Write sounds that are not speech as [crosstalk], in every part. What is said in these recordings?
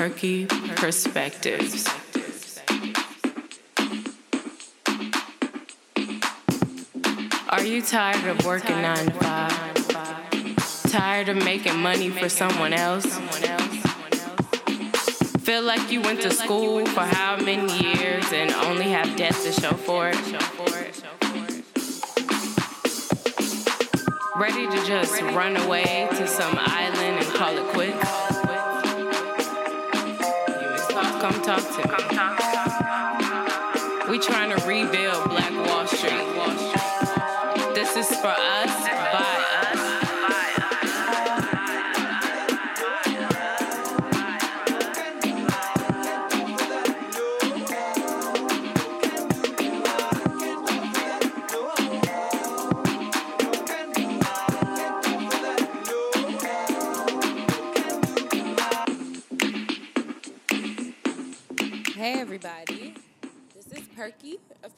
Perky Perspectives. Are you tired of working nine to five? Tired of making money for someone else? Feel like you went to school for how many years and only have debt to show for it? Ready to just run away to some island and call it quits? Come talk to me. We trying to rebuild Black Wall Street. This is for us,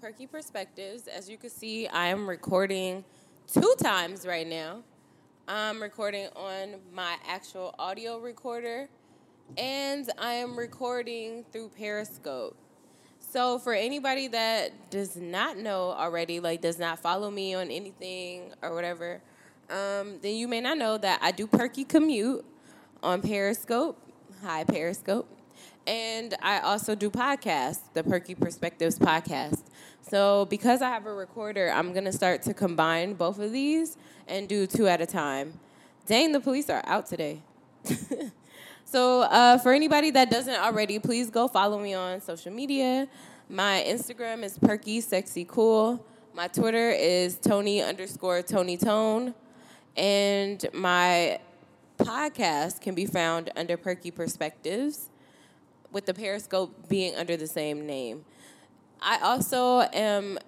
Perky Perspectives. As you can see, I am recording two times right now. I'm recording on my actual audio recorder, and I am recording through Periscope. So, for anybody that does not know already, like does not follow me on anything or whatever, um, then you may not know that I do Perky Commute on Periscope. Hi, Periscope. And I also do podcasts, the Perky Perspectives podcast. So, because I have a recorder, I'm to start to combine both of these and do two at a time. Dang, the police are out today. [laughs] so, uh, for anybody that doesn't already, please go follow me on social media. My Instagram is Perky Sexy Cool. My Twitter is Tony underscore Tony Tone. And my podcast can be found under Perky Perspectives with the Periscope being under the same name. I also am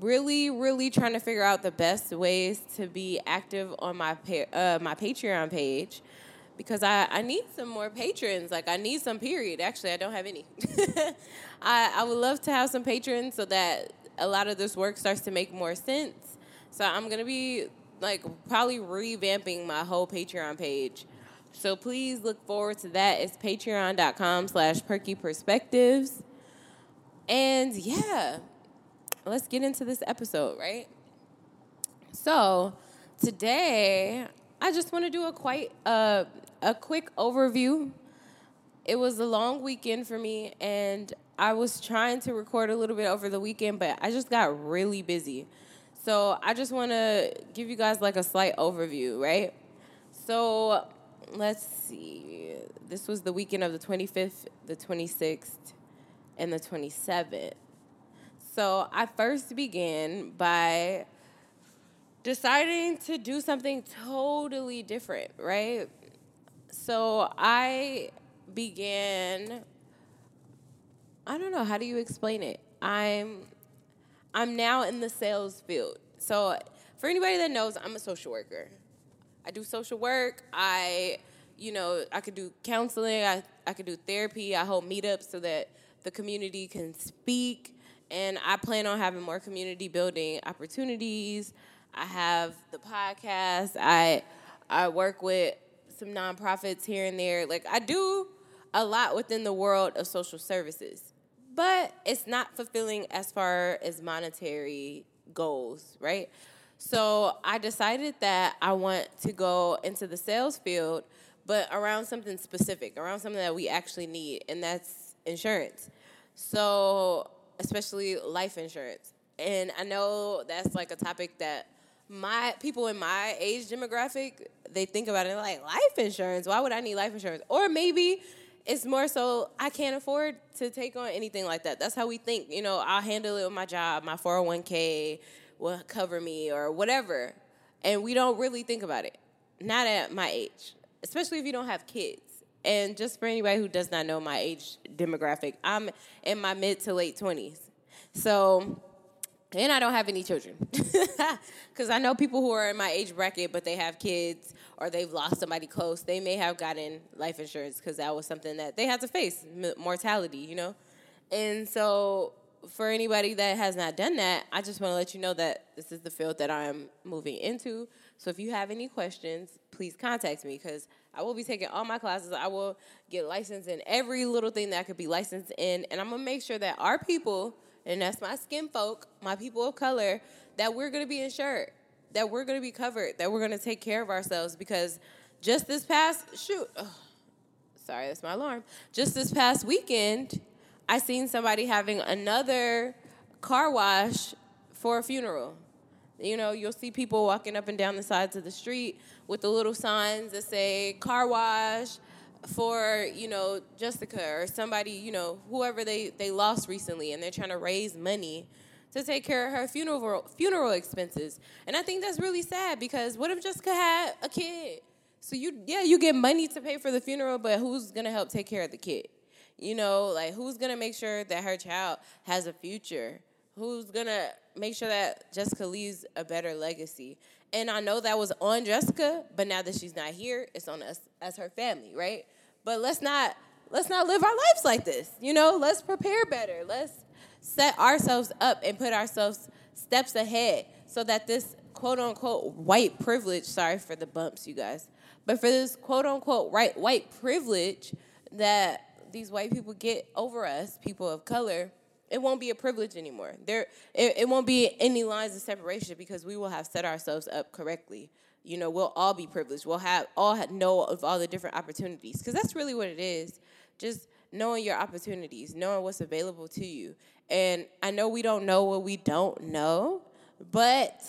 really, really trying to figure out the best ways to be active on my pa- uh, my Patreon page because I, I need some more patrons. Like I need some period. Actually, I don't have any. [laughs] I I would love to have some patrons so that a lot of this work starts to make more sense. So I'm gonna be like probably revamping my whole Patreon page. So please look forward to that. It's patreon.com slash perky perspectives. And yeah, let's get into this episode, right? So today, I just want to do a quite uh, a quick overview. It was a long weekend for me, and I was trying to record a little bit over the weekend, but I just got really busy. So I just want to give you guys like a slight overview, right? So let's see. This was the weekend of the 25th, the 26th, and the 27th. So I first began by deciding to do something totally different, right? So I began I don't know, how do you explain it? I'm I'm now in the sales field. So for anybody that knows, I'm a social worker. I do social work. I, you know, I could do counseling. I, I could do therapy. I hold meetups so that the community can speak. And I plan on having more community building opportunities. I have the podcast. I I work with some nonprofits here and there. Like I do a lot within the world of social services. But it's not fulfilling as far as monetary goals, right? So I decided that I want to go into the sales field, but around something specific, around something that we actually need, and that's insurance. So, especially life insurance. And I know that's like a topic that my people in my age demographic, they think about it like life insurance. Why would I need life insurance? Or maybe it's more so I can't afford to take on anything like that. That's how we think. You know, I'll handle it with my job, my 401k will cover me or whatever. And we don't really think about it. Not at my age, especially if you don't have kids. And just for anybody who does not know my age demographic, I'm in my mid to late 20s. So, and I don't have any children. [laughs] Because I know people who are in my age bracket, but they have kids or they've lost somebody close, they may have gotten life insurance because that was something that they had to face mortality, you know? And so for anybody that has not done that, I just want to let you know that this is the field that I'm moving into. So if you have any questions, please contact me because I will be taking all my classes. I will get licensed in every little thing that I could be licensed in. And I'm going to make sure that our people, and that's my skin folk, my people of color, that we're going to be insured, that we're going to be covered, that we're going to take care of ourselves because just this past, shoot, ugh, sorry, that's my alarm. Just this past weekend, I seen somebody having another car wash for a funeral. You know, you'll see people walking up and down the sides of the street with the little signs that say car wash for, you know, Jessica or somebody, you know, whoever they, they lost recently and they're trying to raise money to take care of her funeral funeral expenses. And I think that's really sad because what if Jessica had a kid? So you yeah, you get money to pay for the funeral, but who's gonna help take care of the kid? You know, like who's gonna make sure that her child has a future? Who's gonna make sure that Jessica leaves a better legacy? And I know that was on Jessica, but now that she's not here, it's on us as her family, right? But let's not let's not live our lives like this. You know, let's prepare better. Let's set ourselves up and put ourselves steps ahead so that this quote unquote white privilege, sorry for the bumps, you guys, but for this quote unquote right white privilege that these white people get over us, people of color, it won't be a privilege anymore. There, it, it won't be any lines of separation because we will have set ourselves up correctly. You know, we'll all be privileged. We'll have all know of all the different opportunities because that's really what it is. Just knowing your opportunities, knowing what's available to you. And I know we don't know what we don't know, but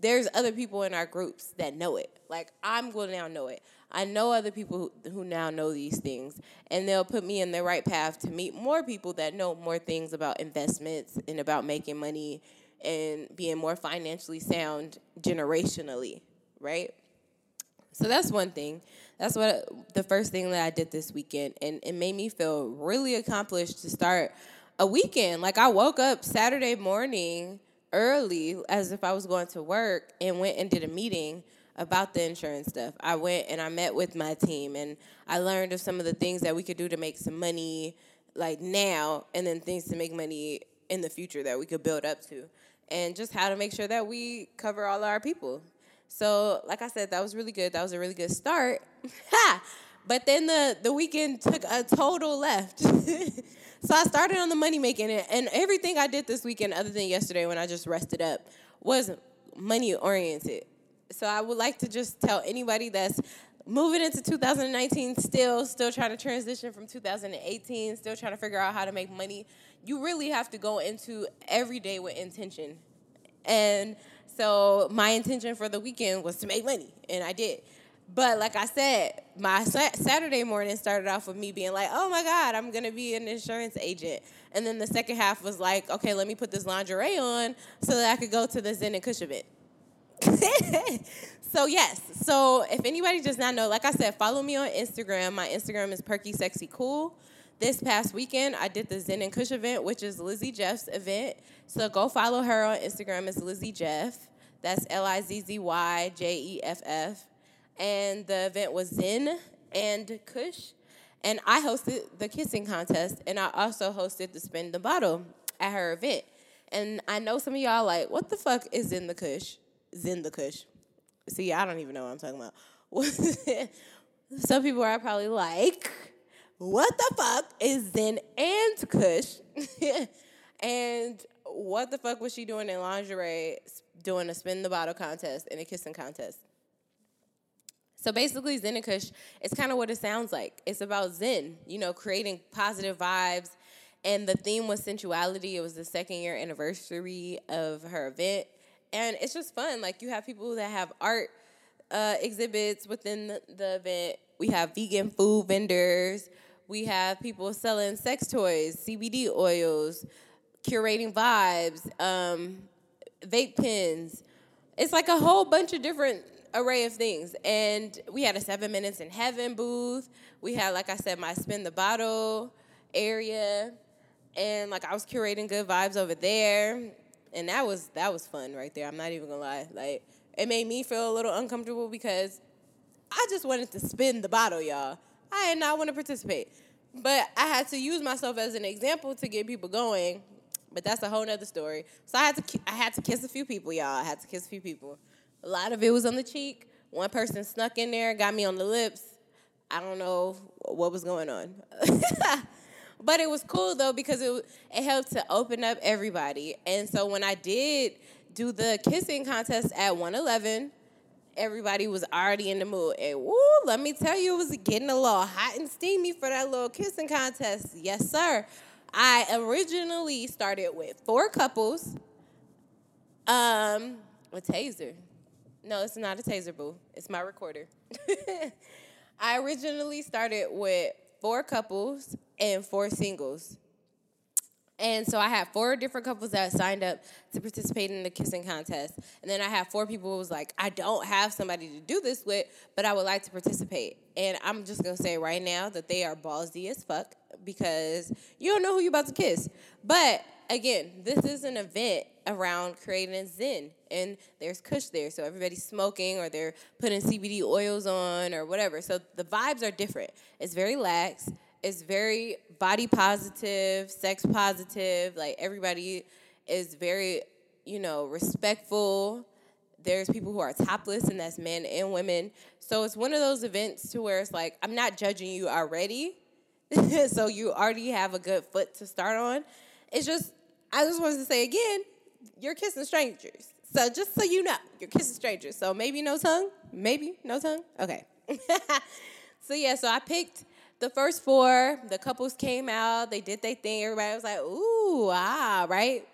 there's other people in our groups that know it. Like I'm going to now know it. I know other people who, who now know these things, and they'll put me in the right path to meet more people that know more things about investments and about making money and being more financially sound generationally, right? So that's one thing. That's what the first thing that I did this weekend, and it made me feel really accomplished to start a weekend. Like I woke up Saturday morning early as if I was going to work and went and did a meeting about the insurance stuff. I went and I met with my team and I learned of some of the things that we could do to make some money like now and then things to make money in the future that we could build up to and just how to make sure that we cover all our people. So, like I said, that was really good. That was a really good start. [laughs] but then the the weekend took a total left. [laughs] so I started on the money making and, and everything I did this weekend other than yesterday when I just rested up was money oriented. So I would like to just tell anybody that's moving into 2019 still still trying to transition from 2018 still trying to figure out how to make money you really have to go into every day with intention. And so my intention for the weekend was to make money and i did. But like i said my saturday morning started off with me being like oh my god i'm gonna be an insurance agent. And then the second half was like okay let me put this lingerie on so that i could go to the zen and kush event [laughs] so yes. So if anybody does not know, like I said, follow me on Instagram. My Instagram is Perky Sexy Cool. This past weekend, I did the Zen and Kush event, which is Lizzy Jeff's event. So go follow her on Instagram. It's Lizzy Jeff. That's L I Z Z Y J E F F. And the event was Zen and Kush. And I hosted the kissing contest, and I also hosted the spin the bottle at her event. And I know some of y'all like, what the fuck is in the Kush? Zen the Kush. See, I don't even know what I'm talking about. [laughs] Some people are probably like, what the fuck is Zen and Kush? [laughs] and what the fuck was she doing in lingerie doing a spin the bottle contest and a kissing contest? So basically, Zen and Kush, it's kind of what it sounds like. It's about Zen, you know, creating positive vibes. And the theme was sensuality. It was the second year anniversary of her event and it's just fun. Like you have people that have art uh, exhibits within the, the event. We have vegan food vendors. We have people selling sex toys, CBD oils, curating vibes, um, vape pens. It's like a whole bunch of different array of things. And we had a seven minutes in heaven booth. We had, like I said, my spin the bottle area. And like I was curating good vibes over there and that was that was fun right there. I'm not even gonna lie. Like it made me feel a little uncomfortable because I just wanted to spin the bottle, y'all. I did not want to participate, but I had to use myself as an example to get people going. But that's a whole nother story. So I had to I had to kiss a few people, y'all. I had to kiss a few people. A lot of it was on the cheek. One person snuck in there, got me on the lips. I don't know what was going on. [laughs] but it was cool though because it it helped to open up everybody. And so when I did do the kissing contest at 111, everybody was already in the mood. And woo, let me tell you, it was getting a little hot and steamy for that little kissing contest. Yes, sir. I originally started with four couples. Um, a taser. No, it's not a taser, boo. It's my recorder. [laughs] I originally started with four couples and four singles. And so I had four different couples that signed up to participate in the kissing contest. And then I had four people who was like, I don't have somebody to do this with, but I would like to participate. And I'm just gonna say right now that they are ballsy as fuck because you don't know who you're about to kiss. But again, this is an event around creating Zen, and there's Kush there, so everybody's smoking or they're putting CBD oils on or whatever. So the vibes are different. It's very lax. It's very body positive, sex positive. Like everybody is very, you know, respectful. There's people who are topless, and that's men and women. So it's one of those events to where it's like I'm not judging you already, [laughs] so you already have a good foot to start on. It's just I just wanted to say again, you're kissing strangers. So just so you know, you're kissing strangers. So maybe no tongue, maybe no tongue. Okay. [laughs] so yeah, so I picked the first four. The couples came out. They did their thing. Everybody was like, "Ooh, ah," right.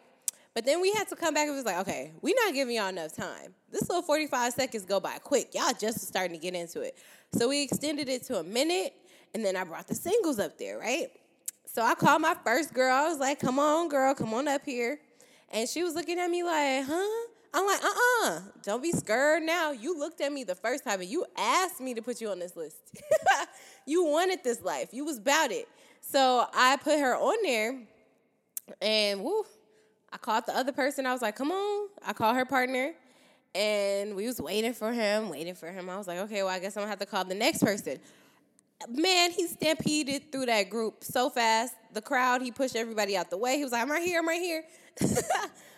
But then we had to come back and was like, okay, we're not giving y'all enough time. This little 45 seconds go by quick. Y'all just starting to get into it. So we extended it to a minute, and then I brought the singles up there, right? So I called my first girl. I was like, come on, girl, come on up here. And she was looking at me like, huh? I'm like, uh uh-uh. uh, do not be scared now. You looked at me the first time and you asked me to put you on this list. [laughs] you wanted this life, you was about it. So I put her on there and woo, I called the other person. I was like, come on. I called her partner and we was waiting for him, waiting for him. I was like, okay, well, I guess I'm gonna have to call the next person. Man, he stampeded through that group so fast. The crowd, he pushed everybody out the way. He was like, I'm right here, I'm right here. [laughs]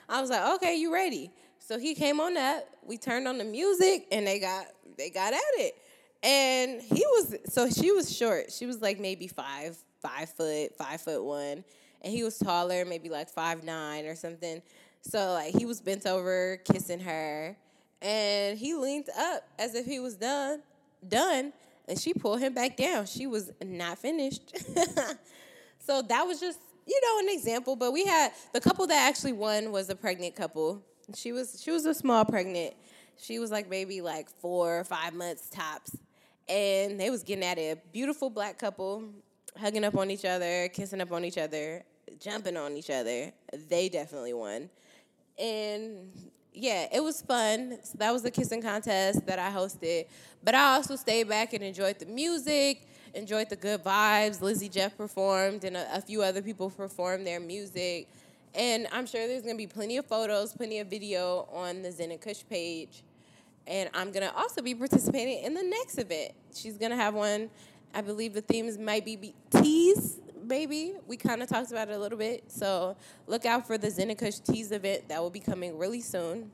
I was like, okay, you ready? So he came on that. We turned on the music and they got they got at it. And he was so she was short. She was like maybe five, five foot, five foot one and he was taller, maybe like five nine or something. So like he was bent over, kissing her, and he leaned up as if he was done, done, and she pulled him back down. She was not finished. [laughs] so that was just you know an example. But we had the couple that actually won was a pregnant couple. She was she was a small pregnant. She was like maybe like four or five months tops, and they was getting at it. A beautiful black couple, hugging up on each other, kissing up on each other jumping on each other. They definitely won. And yeah, it was fun. So that was the kissing contest that I hosted. But I also stayed back and enjoyed the music, enjoyed the good vibes. Lizzy Jeff performed, and a, a few other people performed their music. And I'm sure there's gonna be plenty of photos, plenty of video on the Zen and Kush page. And I'm gonna also be participating in the next event. She's gonna have one. I believe the themes might be teas Maybe We kind of talked about it a little bit. So look out for the Zen and Kush Teas event that will be coming really soon.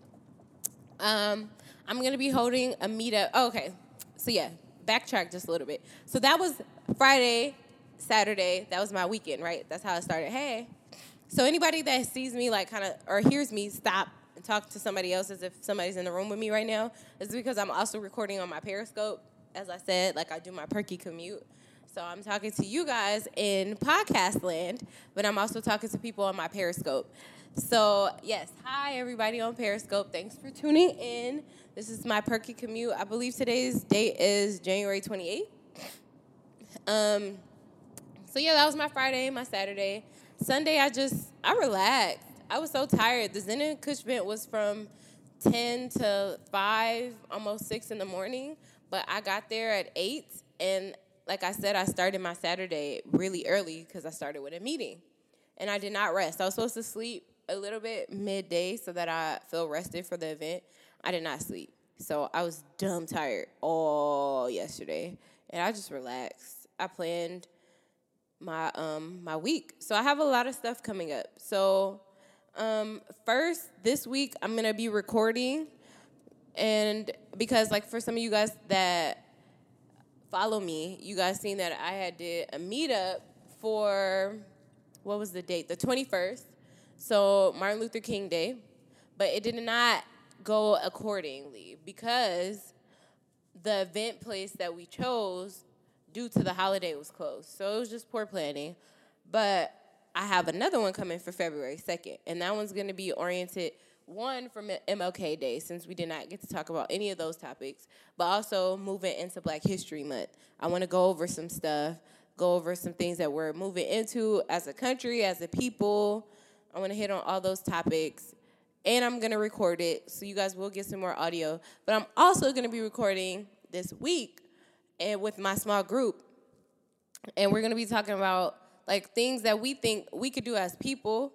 Um, I'm going to be holding a meetup. Oh, okay. So, yeah, backtrack just a little bit. So that was Friday, Saturday. That was my weekend, right? That's how it started. Hey. So anybody that sees me, like, kind of, or hears me stop and talk to somebody else as if somebody's in the room with me right now is because I'm also recording on my Periscope. As I said, like, I do my perky commute. So I'm talking to you guys in podcast land, but I'm also talking to people on my Periscope. So, yes, hi everybody on Periscope. Thanks for tuning in. This is my perky commute. I believe today's date is January 28th. Um, so yeah, that was my Friday, my Saturday. Sunday, I just I relaxed. I was so tired. The Zen and Kush event was from 10 to 5, almost 6 in the morning, but I got there at 8 and like I said, I started my Saturday really early because I started with a meeting. And I did not rest. I was supposed to sleep a little bit midday so that I feel rested for the event. I did not sleep. So I was dumb tired all yesterday. And I just relaxed. I planned my um my week. So I have a lot of stuff coming up. So Um, first, this week I'm gonna be recording, and because like for some of you guys that follow me, you guys seen that I had did a meetup for what was the date? The 21st. So Martin Luther King Day, but it did not go accordingly because the event place that we chose due to the holiday was closed. So it was just poor planning. But I have another one coming for February 2nd, and that one's going to be oriented one from MLK Day, since we did not get to talk about any of those topics, but also moving into Black History Month. I want to go over some stuff, go over some things that we're moving into as a country, as a people. I want to hit on all those topics. And I'm going to record it, so you guys will get some more audio. But I'm also going to be recording this week and with my small group. And we're going to be talking about like things that we think we could do as people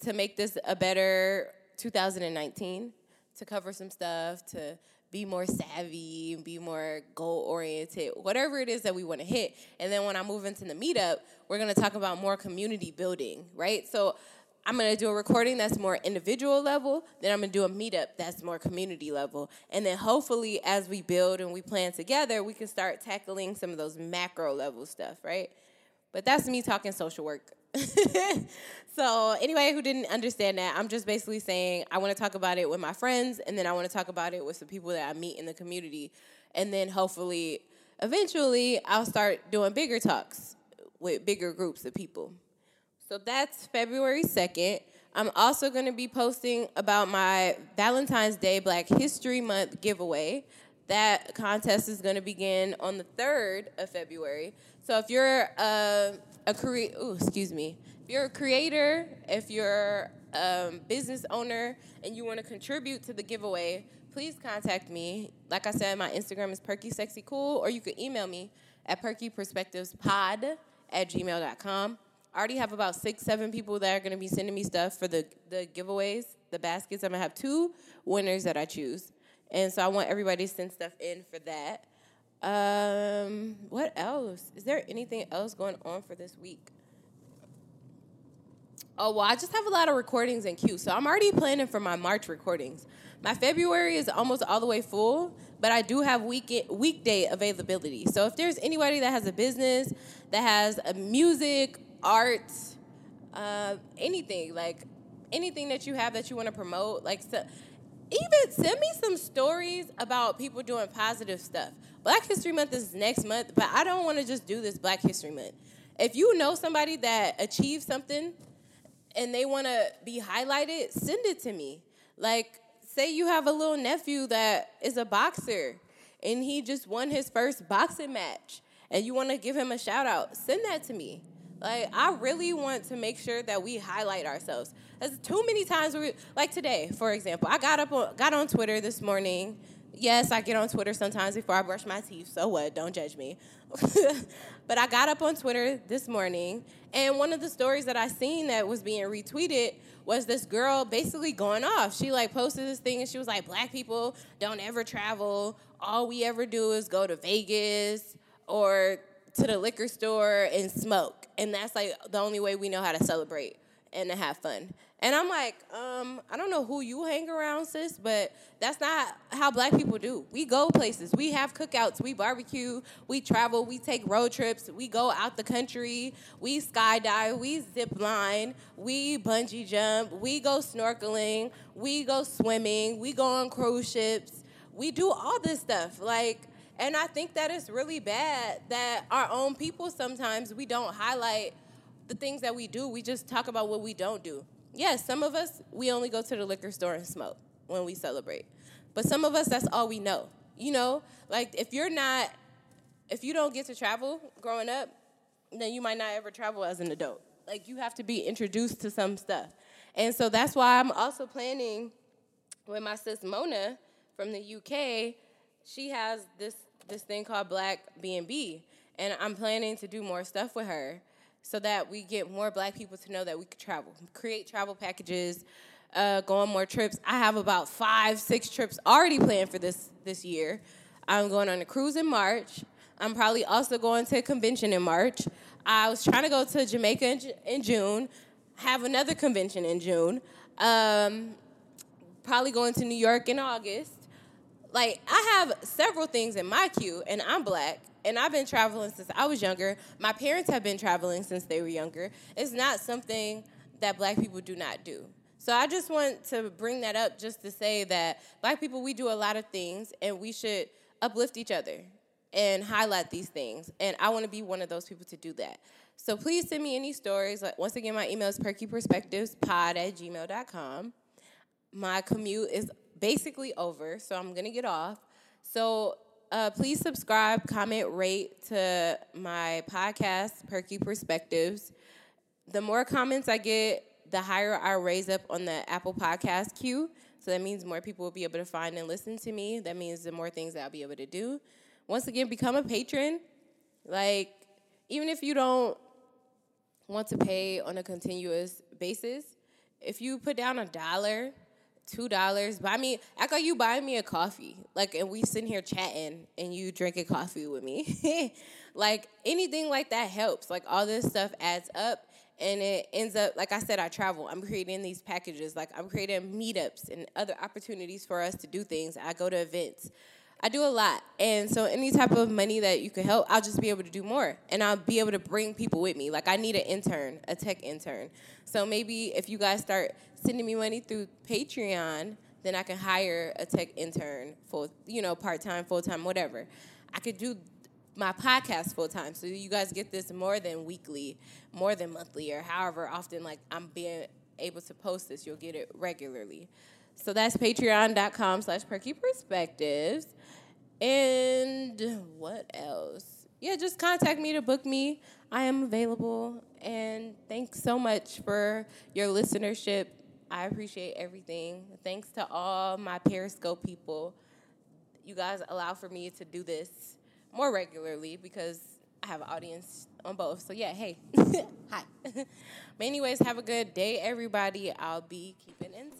to make this a better 2019 to cover some stuff to be more savvy be more goal oriented whatever it is that we want to hit and then when i move into the meetup we're going to talk about more community building right so I'm gonna do a recording that's more individual level, then I'm gonna do a meetup that's more community level. And then hopefully, as we build and we plan together, we can start tackling some of those macro level stuff, right? But that's me talking social work. [laughs] so, anybody who didn't understand that, I'm just basically saying I wanna talk about it with my friends, and then I wanna talk about it with some people that I meet in the community. And then hopefully, eventually, I'll start doing bigger talks with bigger groups of people. So that's February 2nd. I'm also going to be posting about my Valentine's Day Black History Month giveaway. That contest is going to begin on the 3rd of February. So if you're a, a crea- ooh, excuse me, if you're a creator, if you're a business owner, and you want to contribute to the giveaway, please contact me. Like I said, my Instagram is perkysexycool, or you can email me at perkyperspectivespod at gmail.com. I already have about six, seven people that are going to be sending me stuff for the, the giveaways, the baskets. I'm to have two winners that I choose. And so I want everybody to send stuff in for that. Um, what else? Is there anything else going on for this week? Oh, well, I just have a lot of recordings in queue. So I'm already planning for my March recordings. My February is almost all the way full, but I do have week weekday availability. So if there's anybody that has a business, that has a music art, uh, anything like anything that you have that you want to promote. Like, so, even send me some stories about people doing positive stuff. Black History Month is next month, but I don't want to just do this Black History Month. If you know somebody that achieved something and they want to be highlighted, send it to me. Like, say you have a little nephew that is a boxer and he just won his first boxing match and you want to give him a shout out, send that to me. Like I really want to make sure that we highlight ourselves. There's too many times we like today, for example. I got up on, got on Twitter this morning. Yes, I get on Twitter sometimes before I brush my teeth. So what? Don't judge me. [laughs] but I got up on Twitter this morning, and one of the stories that I seen that was being retweeted was this girl basically going off. She like posted this thing, and she was like, "Black people don't ever travel. All we ever do is go to Vegas." Or to the liquor store and smoke. And that's like the only way we know how to celebrate and to have fun. And I'm like, um, I don't know who you hang around, sis, but that's not how black people do. We go places, we have cookouts, we barbecue, we travel, we take road trips, we go out the country, we skydive, we zip line, we bungee jump, we go snorkeling, we go swimming, we go on cruise ships. We do all this stuff. Like, and I think that it's really bad that our own people sometimes we don't highlight the things that we do. We just talk about what we don't do. Yes, some of us, we only go to the liquor store and smoke when we celebrate. But some of us, that's all we know. You know, like if you're not, if you don't get to travel growing up, then you might not ever travel as an adult. Like you have to be introduced to some stuff. And so that's why I'm also planning with my sis Mona from the UK. She has this this thing called Black B&B, and I'm planning to do more stuff with her so that we get more black people to know that we could travel, create travel packages, uh, go on more trips. I have about five, six trips already planned for this this year. I'm going on a cruise in March. I'm probably also going to a convention in March. I was trying to go to Jamaica in, in June. have another convention in June. Um, probably going to New York in August. Like I have several things in my queue, and I'm black, and I've been traveling since I was younger. My parents have been traveling since they were younger. It's not something that black people do not do. So I just want to bring that up just to say that black people we do a lot of things and we should uplift each other and highlight these things. And I want to be one of those people to do that. So please send me any stories. Like once again, my email is perkyperspectivespod at gmail.com. My commute is basically over, so I'm to get off. So uh, please subscribe, comment, rate to my podcast, Perky Perspectives. The more comments I get, the higher I raise up on the Apple Podcast queue. So that means more people will be able to find and listen to me. That means the more things I'll be able to do. Once again, become a patron. Like, even if you don't want to pay on a continuous basis, if you put down a dollar, two dollars, buy me act like you buy me a coffee. Like and we sitting here chatting and you drinking coffee with me. [laughs] like anything like that helps. Like all this stuff adds up and it ends up like i said i travel i'm creating these packages like i'm creating meetups and other opportunities for us to do things i go to events i do a lot and so any type of money that you could help i'll just be able to do more and i'll be able to bring people with me like i need an intern a tech intern so maybe if you guys start sending me money through patreon then i can hire a tech intern for you know part-time full-time whatever i could do my podcast full time. So you guys get this more than weekly, more than monthly, or however often like I'm being able to post this, you'll get it regularly. So that's patreon.com slash perky perspectives. And what else? Yeah, just contact me to book me. I am available. And thanks so much for your listenership. I appreciate everything. Thanks to all my Periscope people. You guys allow for me to do this more regularly because I have an audience on both. So yeah, hey, [laughs] hi. [laughs] but anyways, have a good day, everybody. I'll be keeping in